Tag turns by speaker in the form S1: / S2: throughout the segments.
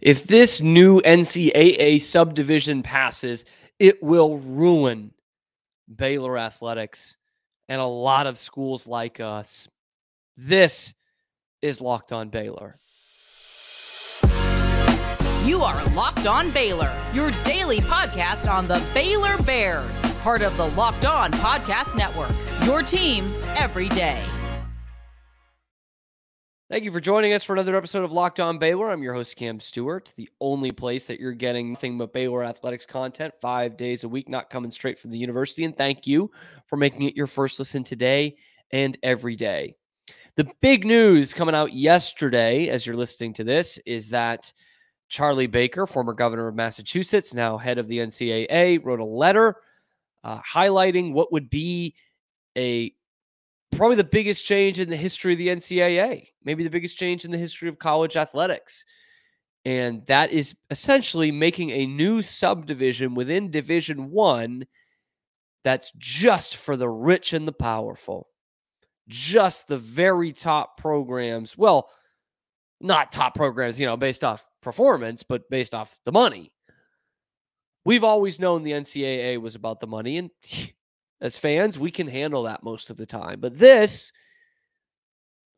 S1: If this new NCAA subdivision passes, it will ruin Baylor athletics and a lot of schools like us. This is Locked On Baylor.
S2: You are Locked On Baylor, your daily podcast on the Baylor Bears, part of the Locked On Podcast Network. Your team every day.
S1: Thank you for joining us for another episode of Locked On Baylor. I'm your host, Cam Stewart, the only place that you're getting nothing but Baylor athletics content five days a week, not coming straight from the university. And thank you for making it your first listen today and every day. The big news coming out yesterday, as you're listening to this, is that Charlie Baker, former governor of Massachusetts, now head of the NCAA, wrote a letter uh, highlighting what would be a probably the biggest change in the history of the NCAA, maybe the biggest change in the history of college athletics. And that is essentially making a new subdivision within Division One that's just for the rich and the powerful, just the very top programs. Well, not top programs, you know, based off performance, but based off the money. We've always known the NCAA was about the money, and as fans, we can handle that most of the time. But this,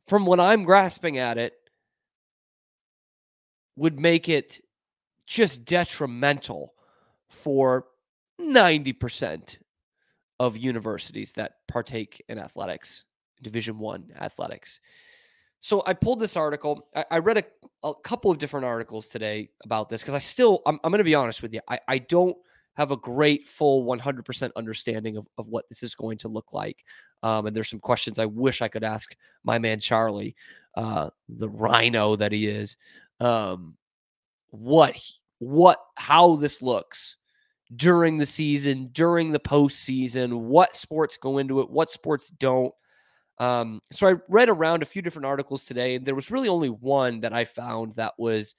S1: from what I'm grasping at it, would make it just detrimental for 90% of universities that partake in athletics, Division One athletics. So I pulled this article. I, I read a, a, couple of different articles today about this because I still, I'm, I'm going to be honest with you. I, I don't have a great full 100% understanding of, of what this is going to look like. Um, and there's some questions I wish I could ask my man Charlie, uh, the rhino that he is, um, what what how this looks during the season, during the postseason, what sports go into it, what sports don't. Um, so I read around a few different articles today, and there was really only one that I found that was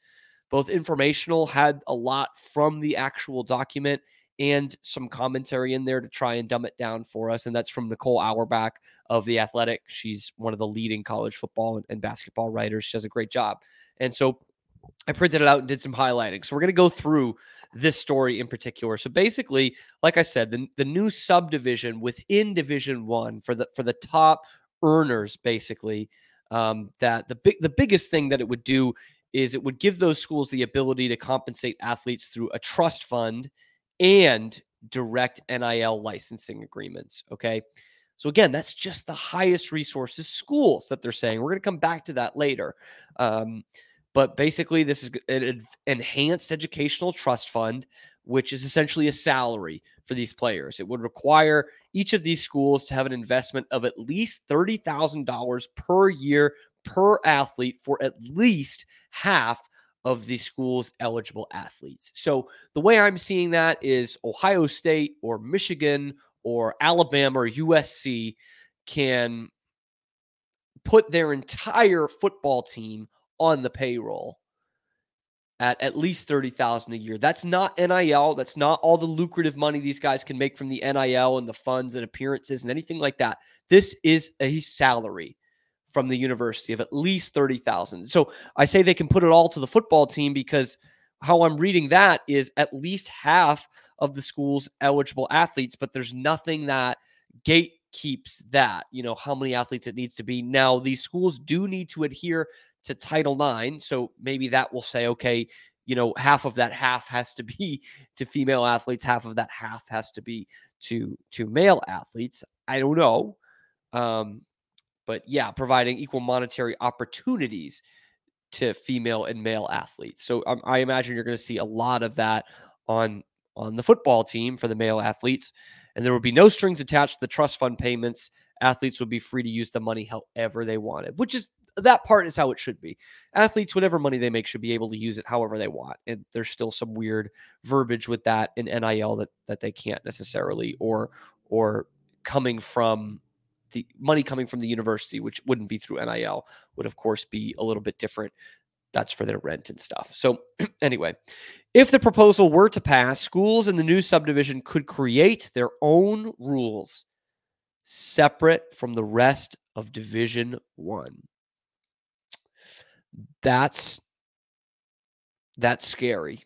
S1: both informational, had a lot from the actual document and some commentary in there to try and dumb it down for us. And that's from Nicole Auerbach of The Athletic. She's one of the leading college football and basketball writers. She does a great job. And so I printed it out and did some highlighting. So we're going to go through this story in particular. So basically, like I said, the, the new subdivision within Division One for the for the top earners, basically, um, that the big the biggest thing that it would do is it would give those schools the ability to compensate athletes through a trust fund and direct NIL licensing agreements. Okay. So again, that's just the highest resources schools that they're saying. We're going to come back to that later. Um, but basically, this is an enhanced educational trust fund, which is essentially a salary for these players. It would require each of these schools to have an investment of at least $30,000 per year per athlete for at least half of the school's eligible athletes. So the way I'm seeing that is Ohio State or Michigan or Alabama or USC can put their entire football team on the payroll at at least 30,000 a year. That's not NIL, that's not all the lucrative money these guys can make from the NIL and the funds and appearances and anything like that. This is a salary from the university of at least 30,000. So I say they can put it all to the football team because how I'm reading that is at least half of the school's eligible athletes, but there's nothing that gate keeps that, you know, how many athletes it needs to be. Now, these schools do need to adhere to Title IX. So maybe that will say, okay, you know, half of that half has to be to female athletes, half of that half has to be to to male athletes. I don't know. Um, but yeah, providing equal monetary opportunities to female and male athletes. So um, I imagine you're going to see a lot of that on on the football team for the male athletes, and there would be no strings attached to the trust fund payments. Athletes would be free to use the money however they wanted, which is that part is how it should be. Athletes, whatever money they make, should be able to use it however they want. And there's still some weird verbiage with that in NIL that that they can't necessarily or or coming from the money coming from the university, which wouldn't be through NIL, would of course be a little bit different. That's for their rent and stuff. So, anyway, if the proposal were to pass, schools in the new subdivision could create their own rules separate from the rest of Division One. That's that's scary.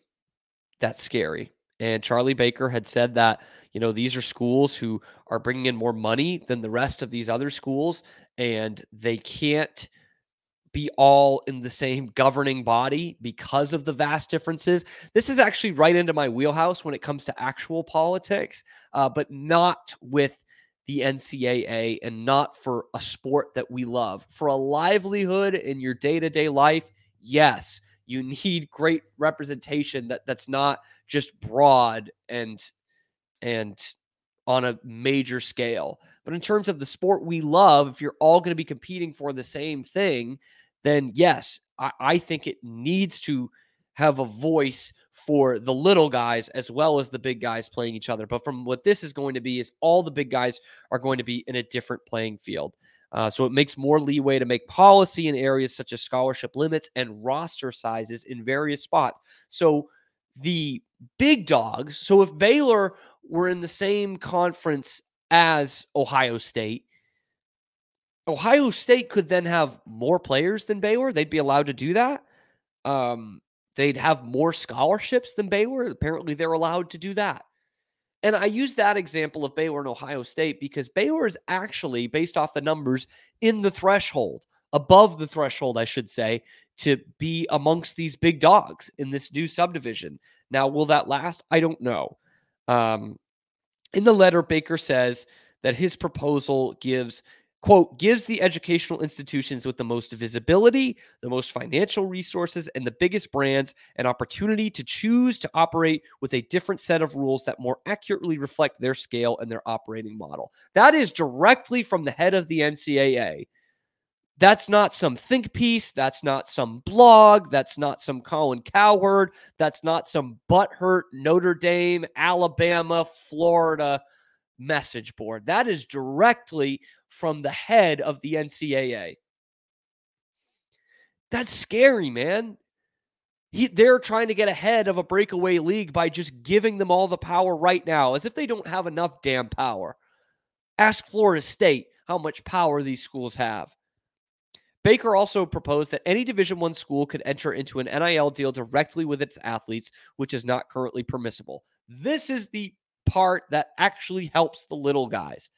S1: That's scary. And Charlie Baker had said that, you know, these are schools who are bringing in more money than the rest of these other schools, and they can't be all in the same governing body because of the vast differences. This is actually right into my wheelhouse when it comes to actual politics, uh, but not with the NCAA and not for a sport that we love. For a livelihood in your day to day life, yes, you need great representation that that's not just broad and and on a major scale. But in terms of the sport we love, if you're all going to be competing for the same thing, then yes, I, I think it needs to have a voice for the little guys as well as the big guys playing each other. But from what this is going to be, is all the big guys are going to be in a different playing field. Uh, so it makes more leeway to make policy in areas such as scholarship limits and roster sizes in various spots. So the big dogs, so if Baylor were in the same conference as Ohio State, Ohio State could then have more players than Baylor. They'd be allowed to do that. Um, they'd have more scholarships than Baylor. Apparently, they're allowed to do that. And I use that example of Baylor and Ohio State because Baylor is actually, based off the numbers, in the threshold, above the threshold, I should say, to be amongst these big dogs in this new subdivision. Now, will that last? I don't know. Um, in the letter, Baker says that his proposal gives quote, gives the educational institutions with the most visibility, the most financial resources, and the biggest brands an opportunity to choose to operate with a different set of rules that more accurately reflect their scale and their operating model. That is directly from the head of the NCAA. That's not some think piece. That's not some blog. That's not some Colin Cowherd. That's not some butthurt Notre Dame, Alabama, Florida message board. That is directly from the head of the NCAA. That's scary, man. He, they're trying to get ahead of a breakaway league by just giving them all the power right now, as if they don't have enough damn power. Ask Florida State how much power these schools have. Baker also proposed that any Division 1 school could enter into an NIL deal directly with its athletes, which is not currently permissible. This is the part that actually helps the little guys.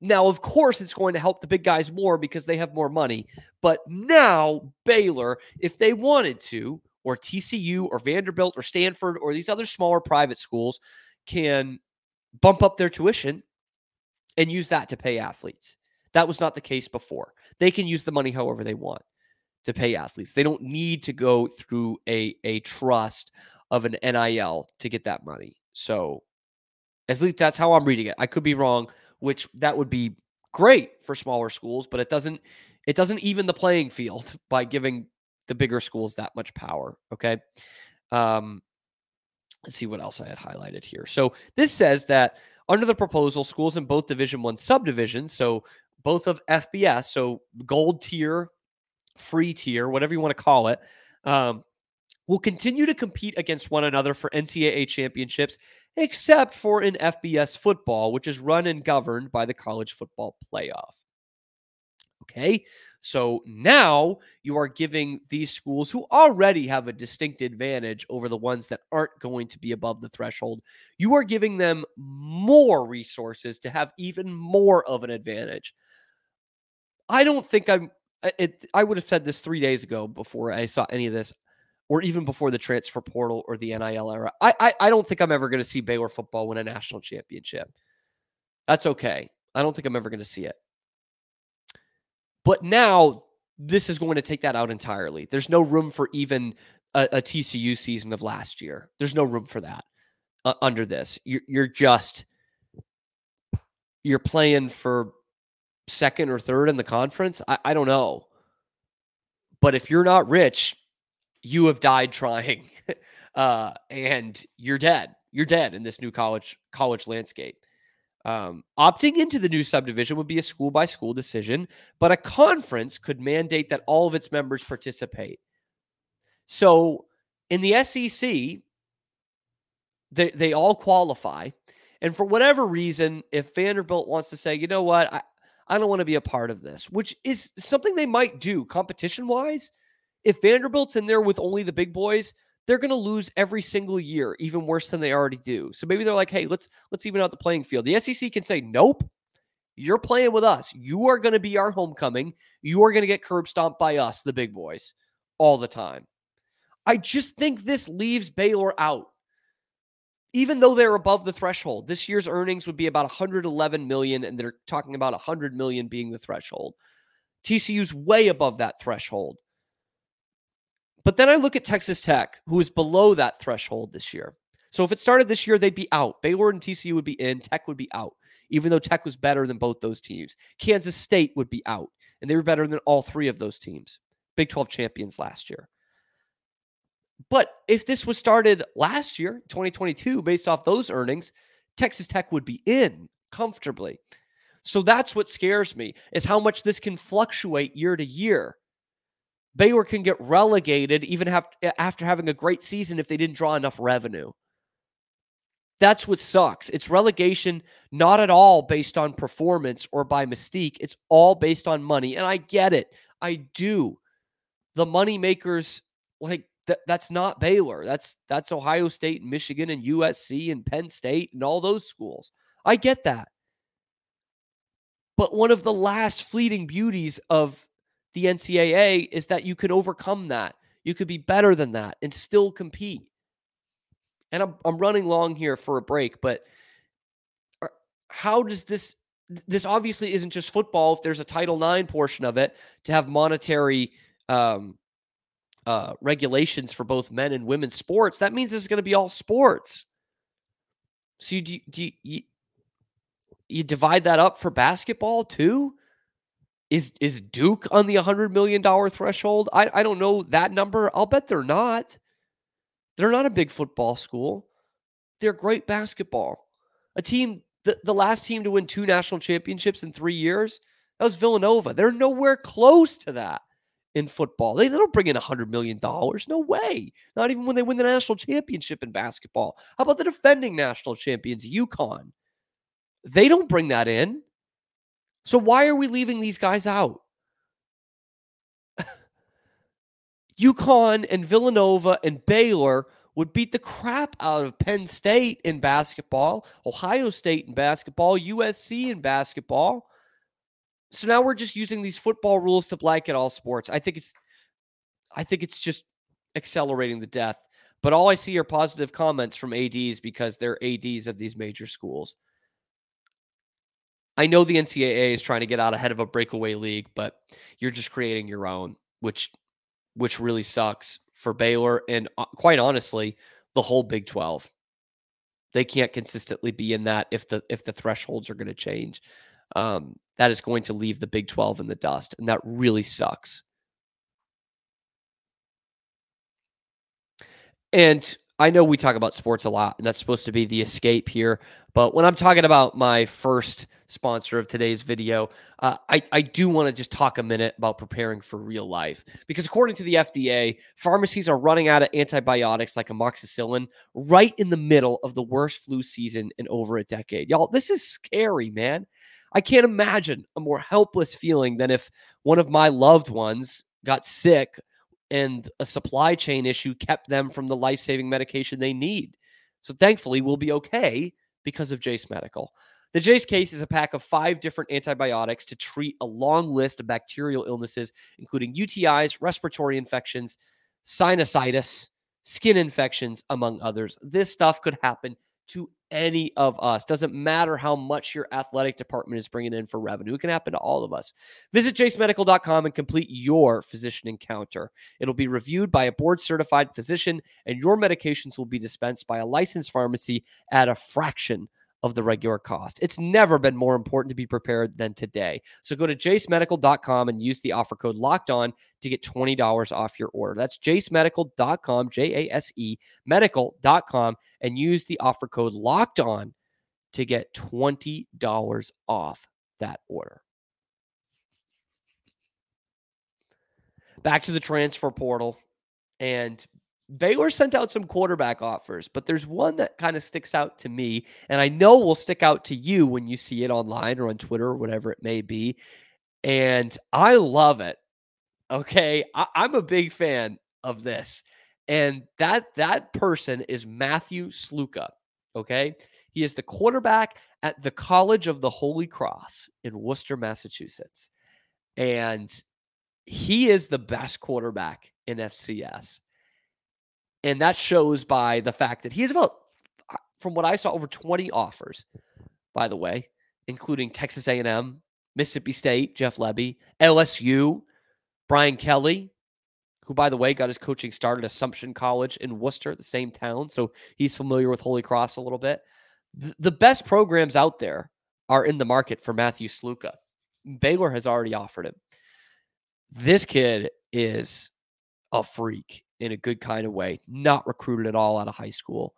S1: Now, of course, it's going to help the big guys more because they have more money. But now, Baylor, if they wanted to, or TCU or Vanderbilt or Stanford or these other smaller private schools can bump up their tuition and use that to pay athletes. That was not the case before. They can use the money however they want to pay athletes. They don't need to go through a, a trust of an NIL to get that money. So, at least that's how I'm reading it. I could be wrong which that would be great for smaller schools, but it doesn't it doesn't even the playing field by giving the bigger schools that much power. Okay. Um, let's see what else I had highlighted here. So this says that under the proposal, schools in both Division One subdivisions, so both of FBS, so gold tier, free tier, whatever you want to call it, um, will continue to compete against one another for NCAA championships, except for in FBS football, which is run and governed by the college football playoff. Okay, so now you are giving these schools who already have a distinct advantage over the ones that aren't going to be above the threshold, you are giving them more resources to have even more of an advantage. I don't think I'm. It, I would have said this three days ago before I saw any of this or even before the transfer portal or the NIL era. I I, I don't think I'm ever going to see Baylor football win a national championship. That's okay. I don't think I'm ever going to see it. But now this is going to take that out entirely. There's no room for even a, a TCU season of last year. There's no room for that uh, under this. You're, you're just you're playing for second or third in the conference. I, I don't know. But if you're not rich, you have died trying uh, and you're dead. You're dead in this new college college landscape. Um, opting into the new subdivision would be a school by school decision but a conference could mandate that all of its members participate. So in the SEC they, they all qualify and for whatever reason if Vanderbilt wants to say you know what? I, I don't want to be a part of this which is something they might do competition wise if Vanderbilt's in there with only the big boys, they're going to lose every single year, even worse than they already do. So maybe they're like, "Hey, let's let's even out the playing field." The SEC can say, "Nope, you're playing with us. You are going to be our homecoming. You are going to get curb stomped by us, the big boys, all the time." I just think this leaves Baylor out. Even though they're above the threshold, this year's earnings would be about 111 million, and they're talking about 100 million being the threshold. TCU's way above that threshold. But then I look at Texas Tech, who is below that threshold this year. So if it started this year, they'd be out. Baylor and TCU would be in, Tech would be out, even though Tech was better than both those teams. Kansas State would be out, and they were better than all three of those teams. Big 12 champions last year. But if this was started last year, 2022, based off those earnings, Texas Tech would be in comfortably. So that's what scares me is how much this can fluctuate year to year. Baylor can get relegated even have, after having a great season if they didn't draw enough revenue. That's what sucks. It's relegation not at all based on performance or by mystique. It's all based on money. And I get it. I do. The money makers like that that's not Baylor. That's that's Ohio State and Michigan and USC and Penn State and all those schools. I get that. But one of the last fleeting beauties of the NCAA is that you could overcome that. You could be better than that and still compete. And I'm I'm running long here for a break, but uh, how does this this obviously isn't just football if there's a Title IX portion of it to have monetary um, uh, regulations for both men and women's sports, that means this is going to be all sports. So you, do, do you, you divide that up for basketball too? Is is Duke on the $100 million threshold? I, I don't know that number. I'll bet they're not. They're not a big football school. They're great basketball. A team, the, the last team to win two national championships in three years, that was Villanova. They're nowhere close to that in football. They, they don't bring in $100 million. No way. Not even when they win the national championship in basketball. How about the defending national champions, UConn? They don't bring that in. So why are we leaving these guys out? UConn and Villanova and Baylor would beat the crap out of Penn State in basketball, Ohio State in basketball, USC in basketball. So now we're just using these football rules to blanket all sports. I think it's I think it's just accelerating the death. But all I see are positive comments from ADs because they're ADs of these major schools. I know the NCAA is trying to get out ahead of a breakaway league, but you're just creating your own, which which really sucks for Baylor and uh, quite honestly, the whole Big 12. They can't consistently be in that if the if the thresholds are going to change um, that is going to leave the Big 12 in the dust. And that really sucks. And I know we talk about sports a lot, and that's supposed to be the escape here. But when I'm talking about my first sponsor of today's video, uh, I, I do want to just talk a minute about preparing for real life. Because according to the FDA, pharmacies are running out of antibiotics like amoxicillin right in the middle of the worst flu season in over a decade. Y'all, this is scary, man. I can't imagine a more helpless feeling than if one of my loved ones got sick and a supply chain issue kept them from the life saving medication they need. So thankfully, we'll be okay because of Jase Medical. The Jase case is a pack of five different antibiotics to treat a long list of bacterial illnesses, including UTIs, respiratory infections, sinusitis, skin infections, among others. This stuff could happen to any of us. Doesn't matter how much your athletic department is bringing in for revenue. It can happen to all of us. Visit jasemedical.com and complete your physician encounter. It'll be reviewed by a board certified physician, and your medications will be dispensed by a licensed pharmacy at a fraction of the regular cost. It's never been more important to be prepared than today. So go to jasemedical.com and use the offer code locked on to get $20 off your order. That's jasemedical.com, J A S E medical.com, and use the offer code locked on to get $20 off that order. Back to the transfer portal and Baylor sent out some quarterback offers, but there's one that kind of sticks out to me, and I know will stick out to you when you see it online or on Twitter or whatever it may be. And I love it. Okay. I, am a big fan of this. And that that person is Matthew Sluka. Okay. He is the quarterback at the College of the Holy Cross in Worcester, Massachusetts. And he is the best quarterback in FCS. And that shows by the fact that he has about, uh, from what I saw, over 20 offers, by the way, including Texas A&M, Mississippi State, Jeff Lebby, LSU, Brian Kelly, who, by the way, got his coaching start at Assumption College in Worcester, the same town. So he's familiar with Holy Cross a little bit. The best programs out there are in the market for Matthew Sluka. Baylor has already offered him. This kid is a freak in a good kind of way, not recruited at all out of high school.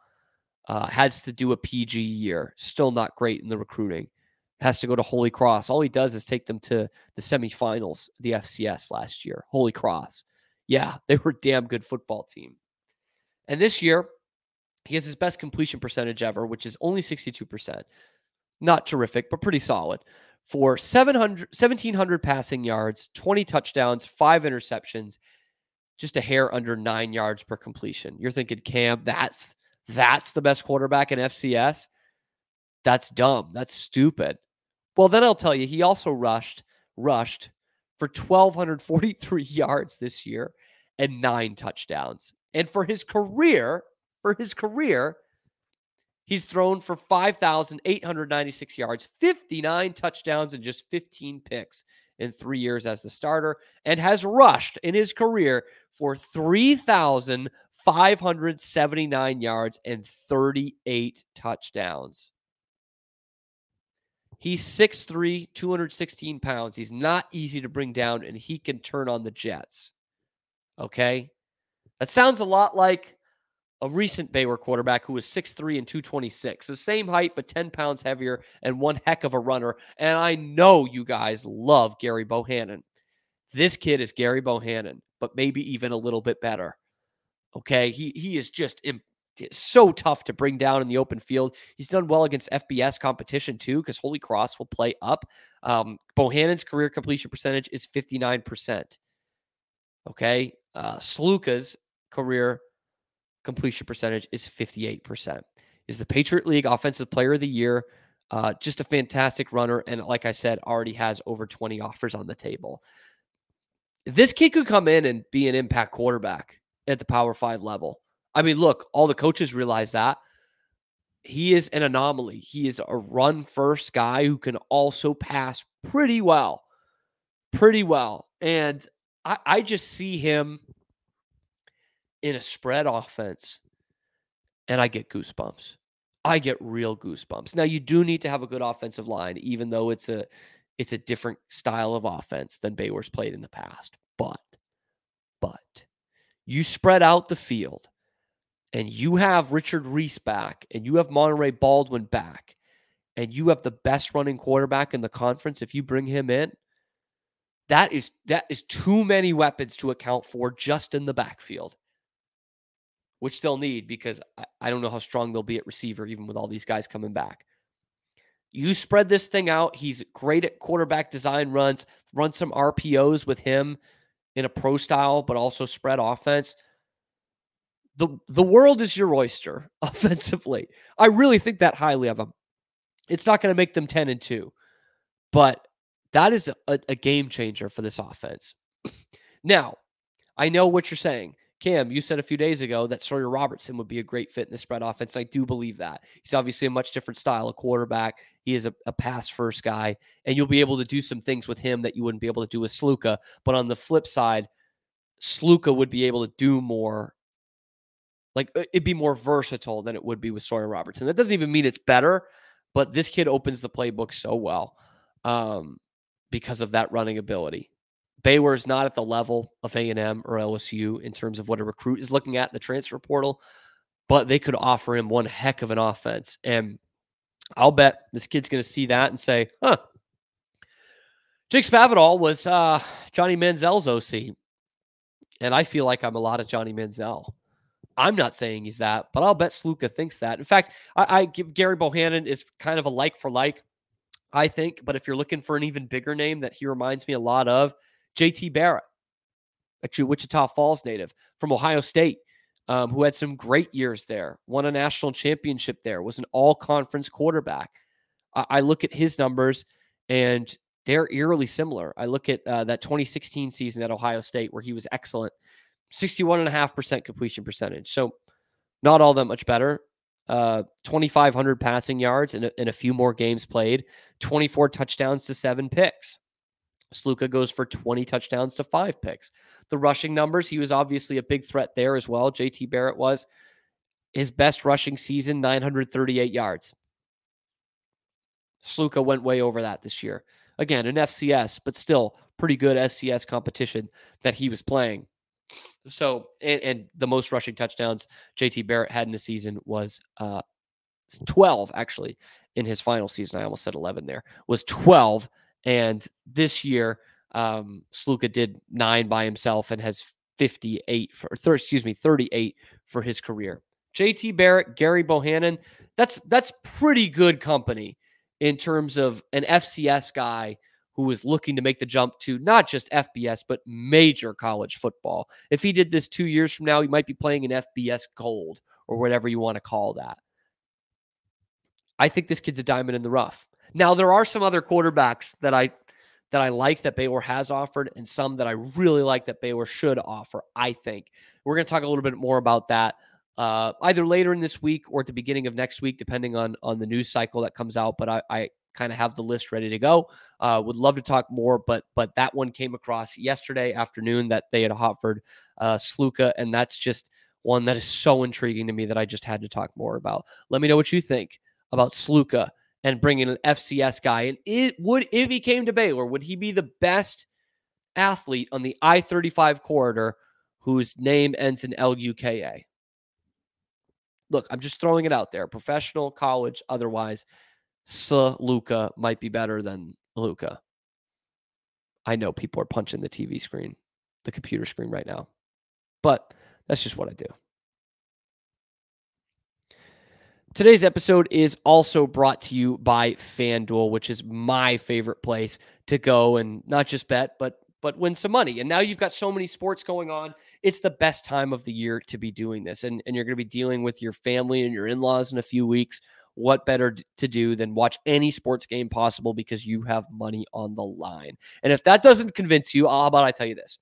S1: Uh, has to do a PG year, still not great in the recruiting. Has to go to Holy Cross. All he does is take them to the semifinals, the FCS last year. Holy Cross yeah, they were a damn good football team. And this year, he has his best completion percentage ever, which is only 62%. Not terrific, but pretty solid. For 700, 1,700 passing yards, 20 touchdowns, five interceptions, just a hair under nine yards per completion. You're thinking, Cam, that's that's the best quarterback in FCS? That's dumb. That's stupid. Well, then I'll tell you, he also rushed, rushed for 1,243 yards this year and nine touchdowns. And for his career, for his career, he's thrown for 5,896 yards, 59 touchdowns, and just 15 picks in three years as the starter, and has rushed in his career for 3,579 yards and 38 touchdowns. He's 6'3, 216 pounds. He's not easy to bring down, and he can turn on the Jets. Okay. That sounds a lot like a recent Baylor quarterback who was 6'3 and 226. So same height, but 10 pounds heavier and one heck of a runner. And I know you guys love Gary Bohanon. This kid is Gary Bohanon, but maybe even a little bit better. Okay. He he is just so tough to bring down in the open field. He's done well against FBS competition too, because Holy Cross will play up. Um, Bohanon's career completion percentage is 59%. Okay. Uh, Sluka's career completion percentage is 58%. Is the Patriot League Offensive Player of the Year. Uh, just a fantastic runner. And like I said, already has over 20 offers on the table. This kid could come in and be an impact quarterback at the Power Five level. I mean, look, all the coaches realize that. He is an anomaly. He is a run first guy who can also pass pretty well. Pretty well. And I, I just see him in a spread offense and I get goosebumps. I get real goosebumps. Now you do need to have a good offensive line, even though it's a it's a different style of offense than Baylor's played in the past. But but you spread out the field and you have Richard Reese back and you have Monterey Baldwin back and you have the best running quarterback in the conference if you bring him in, that is that is too many weapons to account for just in the backfield, which they'll need because I, I don't know how strong they'll be at receiver, even with all these guys coming back. You spread this thing out. He's great at quarterback design runs. Run some RPOs with him in a pro style, but also spread offense. The the world is your oyster offensively. I really think that highly of him. It's not going to make them 10 and 2, but that is a, a game changer for this offense. now, I know what you're saying. Cam, you said a few days ago that Sawyer Robertson would be a great fit in the spread offense. I do believe that. He's obviously a much different style of quarterback. He is a, a pass first guy, and you'll be able to do some things with him that you wouldn't be able to do with Sluka. But on the flip side, Sluka would be able to do more. Like it'd be more versatile than it would be with Sawyer Robertson. That doesn't even mean it's better, but this kid opens the playbook so well. Um, because of that running ability. Baylor is not at the level of A&M or LSU in terms of what a recruit is looking at in the transfer portal, but they could offer him one heck of an offense. And I'll bet this kid's going to see that and say, huh, Jake Spavital was uh, Johnny Manziel's OC. And I feel like I'm a lot of Johnny Manziel. I'm not saying he's that, but I'll bet Sluka thinks that. In fact, I, I give Gary Bohanon is kind of a like for like. I think. But if you're looking for an even bigger name that he reminds me a lot of, JT Barrett, actually Wichita Falls native from Ohio State. um, who had some great years there, won a national championship there, was an all conference quarterback. I, I, look at his numbers and they're eerily similar. I look at uh, that 2016 season at Ohio State where he was excellent, 61.5% completion percentage. So not all that much better. Uh, 2,500 passing yards in a, in a few more games played, 24 touchdowns to seven picks. Sluka goes for 20 touchdowns to five picks. The rushing numbers, he was obviously a big threat there as well. JT Barrett was his best rushing season, 938 yards. Sluka went way over that this year. Again, an FCS, but still pretty good FCS competition that he was playing. So, and, and the most rushing touchdowns JT Barrett had in a season was uh, 12, actually, in his final season. I almost said 11 there, was 12. And this year, um, Sluka did nine by himself and has 58 for, excuse me, 38 for his career. JT Barrett, Gary Bohanon, that's that's pretty good company in terms of an FCS guy who is looking to make the jump to not just FBS, but major college football. If he did this two years from now, he might be playing in FBS gold or whatever you want to call that. I think this kid's a diamond in the rough. Now, there are some other quarterbacks that I that I like that Baylor has offered, and some that I really like that Baylor should offer. I think we're going to talk a little bit more about that uh, either later in this week or at the beginning of next week, depending on on the news cycle that comes out. But I, I kind of have the list ready to go. Uh, would love to talk more, but but that one came across yesterday afternoon that they had offered uh, Sluka, and that's just one that is so intriguing to me that I just had to talk more about. Let me know what you think about Sluka and bringing an FCS guy. And it would if he came to Baylor, would he be the best athlete on the I thirty five corridor whose name ends in L U K A? look, I'm just throwing it out there. Professional, college, otherwise, Luka might be better than Luca. I know people are punching the TV screen, the computer screen right now, but that's just what I do. Today's episode is also brought to you by FanDuel, which is my favorite place to go and not just bet, but but win some money. And now you've got so many sports going on. It's the best time of the year to be doing this. And, and you're going to be dealing with your family and your in laws in a few weeks. What better to do than watch any sports game possible because you have money on the line? And if that doesn't convince you, how about I tell you this?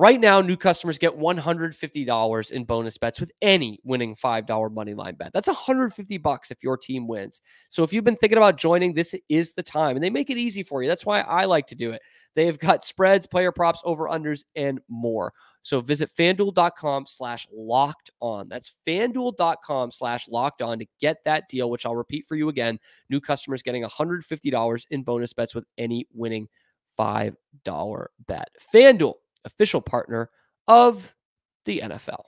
S1: Right now, new customers get $150 in bonus bets with any winning $5 money line bet. That's 150 bucks if your team wins. So if you've been thinking about joining, this is the time. And they make it easy for you. That's why I like to do it. They've got spreads, player props, over unders, and more. So visit fanduel.com slash locked on. That's fanduel.com slash locked on to get that deal, which I'll repeat for you again. New customers getting $150 in bonus bets with any winning $5 bet. FanDuel official partner of the NFL.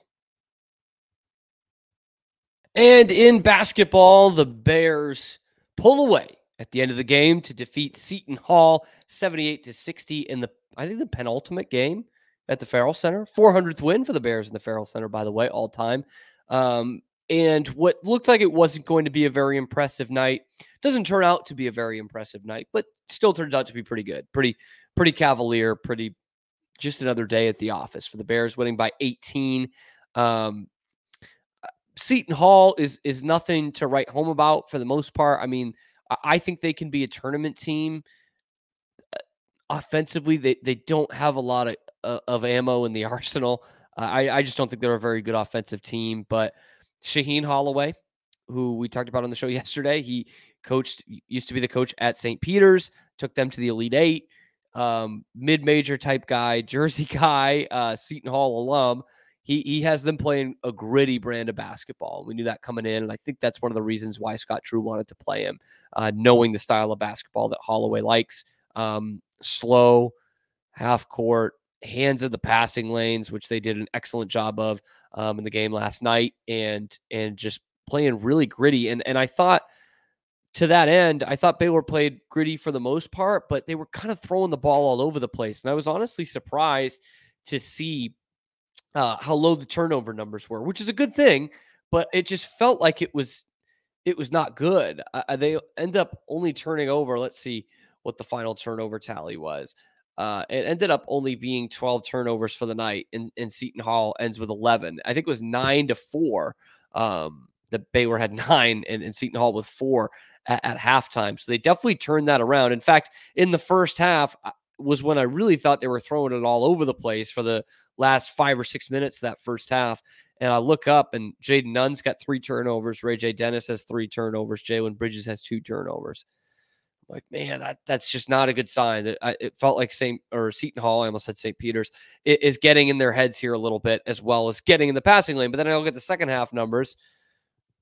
S1: And in basketball, the Bears pull away at the end of the game to defeat Seton Hall 78 to 60 in the I think the penultimate game at the Ferrell Center. 400th win for the Bears in the Ferrell Center, by the way, all time. Um, and what looked like it wasn't going to be a very impressive night doesn't turn out to be a very impressive night, but still turns out to be pretty good, pretty pretty cavalier, pretty just another day at the office for the Bears, winning by 18. Um, uh, Seton Hall is is nothing to write home about for the most part. I mean, I think they can be a tournament team. Uh, offensively, they they don't have a lot of uh, of ammo in the arsenal. Uh, I I just don't think they're a very good offensive team. But Shaheen Holloway, who we talked about on the show yesterday, he coached used to be the coach at St. Peter's, took them to the Elite Eight um, mid-major type guy, Jersey guy, uh, Seton Hall alum. He he has them playing a gritty brand of basketball. We knew that coming in, and I think that's one of the reasons why Scott Drew wanted to play him, uh, knowing the style of basketball that Holloway likes. Um, slow, half court, hands of the passing lanes, which they did an excellent job of um, in the game last night, and and just playing really gritty. And and I thought to that end, I thought Baylor played gritty for the most part, but they were kind of throwing the ball all over the place. And I was honestly surprised to see uh, how low the turnover numbers were, which is a good thing, but it just felt like it was it was not good. Uh, they end up only turning over. Let's see what the final turnover tally was. Uh, it ended up only being 12 turnovers for the night, and, and Seton Hall ends with 11. I think it was nine to four. Um, the Baylor had nine, and, and Seton Hall with four at, at halftime. So they definitely turned that around. In fact, in the first half uh, was when I really thought they were throwing it all over the place for the last five or six minutes of that first half. And I look up, and Jayden Nunn's got three turnovers. Ray J. Dennis has three turnovers. Jalen Bridges has two turnovers like, man, that, that's just not a good sign. That it felt like St. or Seton Hall, I almost said St. Peter's, is getting in their heads here a little bit, as well as getting in the passing lane. But then I look at the second half numbers.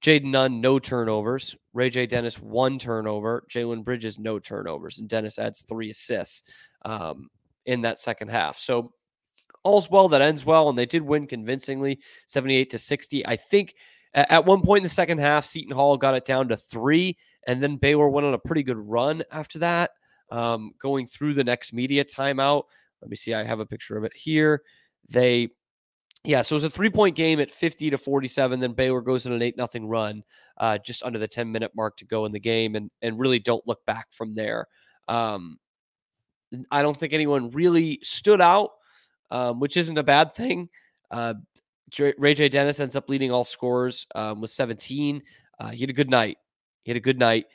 S1: Jayden Nunn, no turnovers. Ray J. Dennis, one turnover. Jalen Bridges, no turnovers. And Dennis adds three assists um, in that second half. So all's well that ends well. And they did win convincingly, 78 to 60. I think at one point in the second half, Seton Hall got it down to three, and then Baylor went on a pretty good run after that, um, going through the next media timeout. Let me see. I have a picture of it here. They, yeah, so it was a three point game at 50 to 47. Then Baylor goes in an 8 nothing run uh, just under the 10 minute mark to go in the game and, and really don't look back from there. Um, I don't think anyone really stood out, um, which isn't a bad thing. Uh, Ray J. Dennis ends up leading all scorers um, with 17. Uh, he had a good night. He had a good night.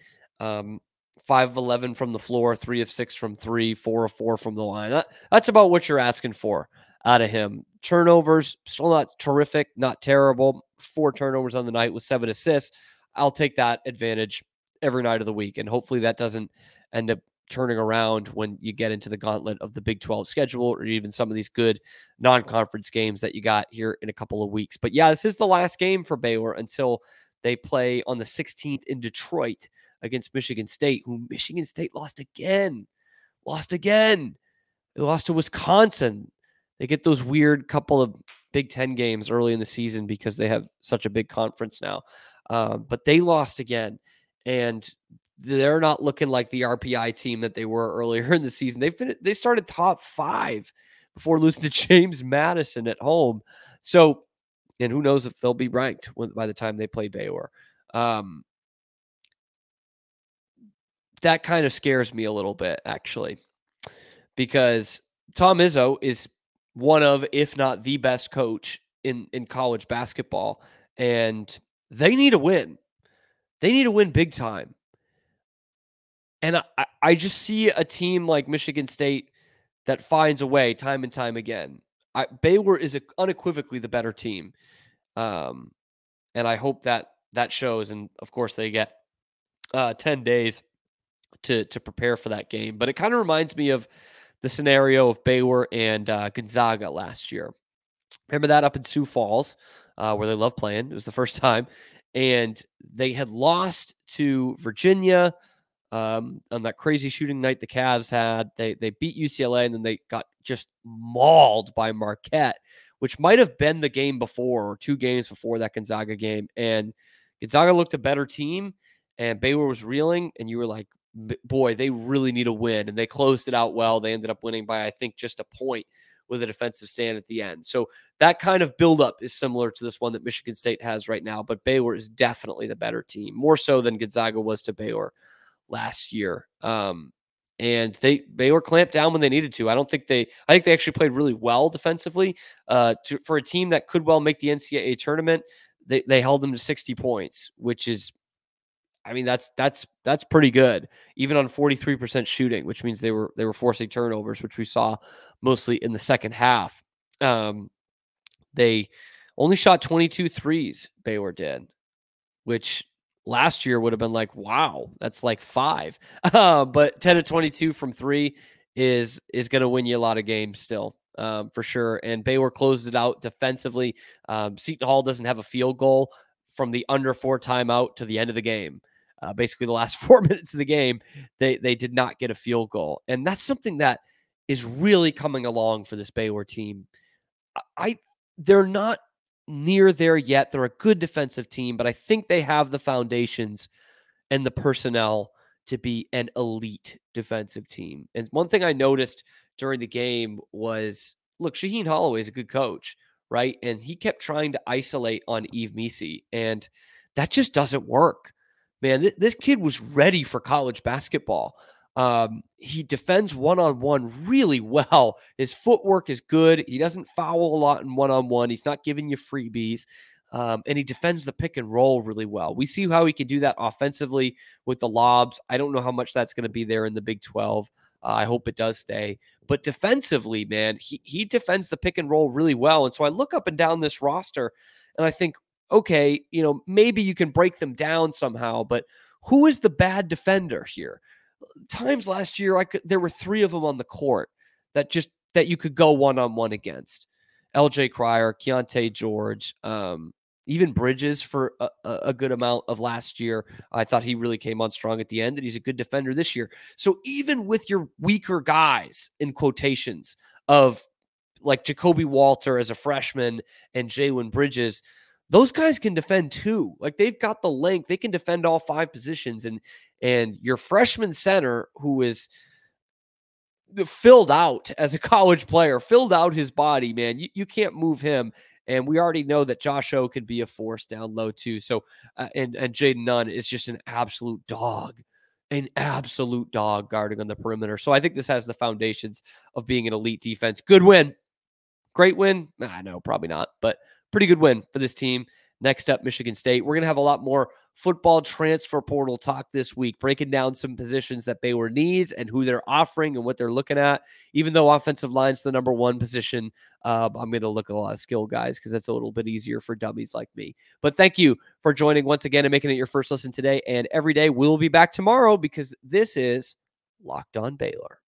S1: Um, five of 11 from the floor, three of six from three, four of four from the line. That, that's about what you're asking for out of him. Turnovers, still not terrific, not terrible. Four turnovers on the night with seven assists. I'll take that advantage every night of the week. And hopefully that doesn't end up turning around when you get into the gauntlet of the Big 12 schedule or even some of these good non conference games that you got here in a couple of weeks. But yeah, this is the last game for Baylor until they play on the 16th in Detroit against Michigan State, who Michigan State lost again. Lost again. They lost to Wisconsin. They get those weird couple of Big Ten games early in the season because they have such a big conference now. Um, but they lost again. And they're not looking like the RPI team that they were earlier in the season. They fin- they started top five before losing to James Madison at home. So, and who knows if they'll be ranked when, by the time they play Baylor. Um, that kind of scares me a little bit, actually, because Tom Izzo is one of, if not the best coach in in college basketball, and they need a win. They need to win big time. And I, I just see a team like Michigan State that finds a way time and time again. I, Baylor is a, unequivocally the better team. Um, and I hope that that shows. And of course, they get uh, 10 days to, to prepare for that game. But it kind of reminds me of the scenario of Baylor and uh, Gonzaga last year. Remember that up in Sioux Falls, uh, where they love playing? It was the first time. And they had lost to Virginia um, on that crazy shooting night the Cavs had. They they beat UCLA and then they got just mauled by Marquette, which might have been the game before or two games before that Gonzaga game. And Gonzaga looked a better team, and Baylor was reeling, and you were like, boy, they really need a win. And they closed it out well. They ended up winning by I think just a point with a defensive stand at the end. So that kind of buildup is similar to this one that Michigan State has right now, but Baylor is definitely the better team, more so than Gonzaga was to Baylor last year. Um, and they were clamped down when they needed to. I don't think they. I think they actually played really well defensively. Uh, to, for a team that could well make the NCAA tournament, they they held them to 60 points, which is, I mean, that's that's that's pretty good, even on 43% shooting, which means they were they were forcing turnovers, which we saw mostly in the second half. Um, they only shot 22 threes. Baylor did, which last year would have been like, wow, that's like five. Uh, but 10 to 22 from three is is going to win you a lot of games still. Um, for sure. And Baylor closed it out defensively. Um, Seton Hall doesn't have a field goal from the under four timeout to the end of the game. Uh, basically, the last four minutes of the game, they they did not get a field goal, and that's something that is really coming along for this Baylor team. I they're not near there yet. They're a good defensive team, but I think they have the foundations and the personnel to be an elite defensive team. And one thing I noticed during the game was look, Shaheen Holloway is a good coach, right? And he kept trying to isolate on Yves Missi, and that just doesn't work. Man, th- this kid was ready for college basketball. Um, he defends one on one really well. His footwork is good. He doesn't foul a lot in one on one. He's not giving you freebies. Um, and he defends the pick and roll really well. We see how he can do that offensively with the lobs. I don't know how much that's going to be there in the Big 12. Uh, I hope it does stay. But defensively, man, he, he defends the pick and roll really well. And so I look up and down this roster and I think, okay, you know, maybe you can break them down somehow, but who is the bad defender here? Times last year, I could there were three of them on the court that just that you could go one on one against. LJ Cryer, Keyonte George, um, even Bridges for a, a, good amount of last year. I thought he really came on strong at the end, and he's a good defender this year. So even with your weaker guys in quotations of like Ja'Kobe Walter as a freshman and Jalen Bridges, those guys can defend too. Like they've got the length, they can defend all five positions. And and your freshman center, who is filled out as a college player, filled out his body, man. You, you can't move him. And we already know that Josh O can be a force down low too. So, uh, and and Jayden Nunn is just an absolute dog, an absolute dog guarding on the perimeter. So I think this has the foundations of being an elite defense. Good win, great win. I know probably not, but pretty good win for this team. Next up, Michigan State. We're going to have a lot more football transfer portal talk this week, breaking down some positions that Baylor needs and who they're offering and what they're looking at. Even though offensive line's the number one position, uh, I'm going to look at a lot of skill guys because that's a little bit easier for dummies like me. But thank you for joining once again and making it your first listen today and every day. We'll be back tomorrow because this is Locked On Baylor.